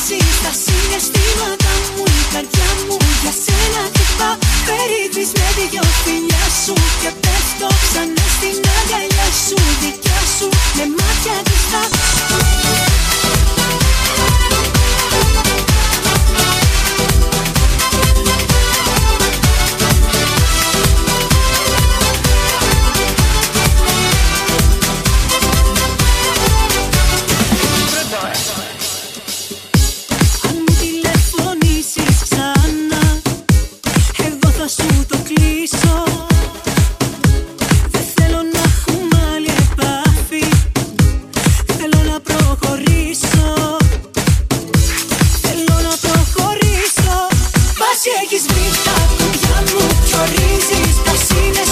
existe estação. Στρίχτα κουμπιά μου κι ορίζεις είναι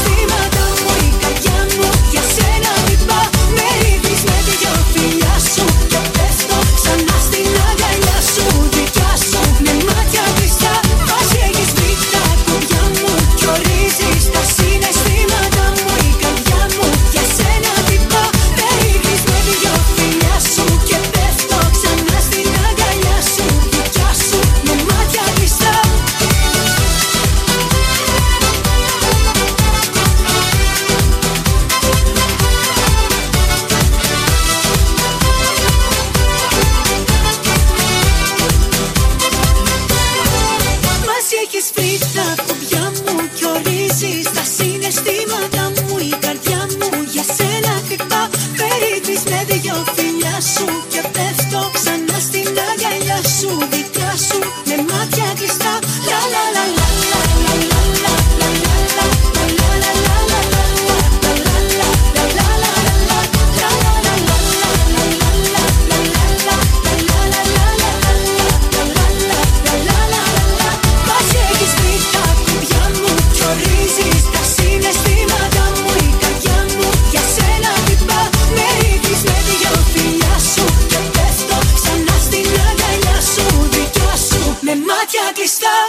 μάτια κλειστά.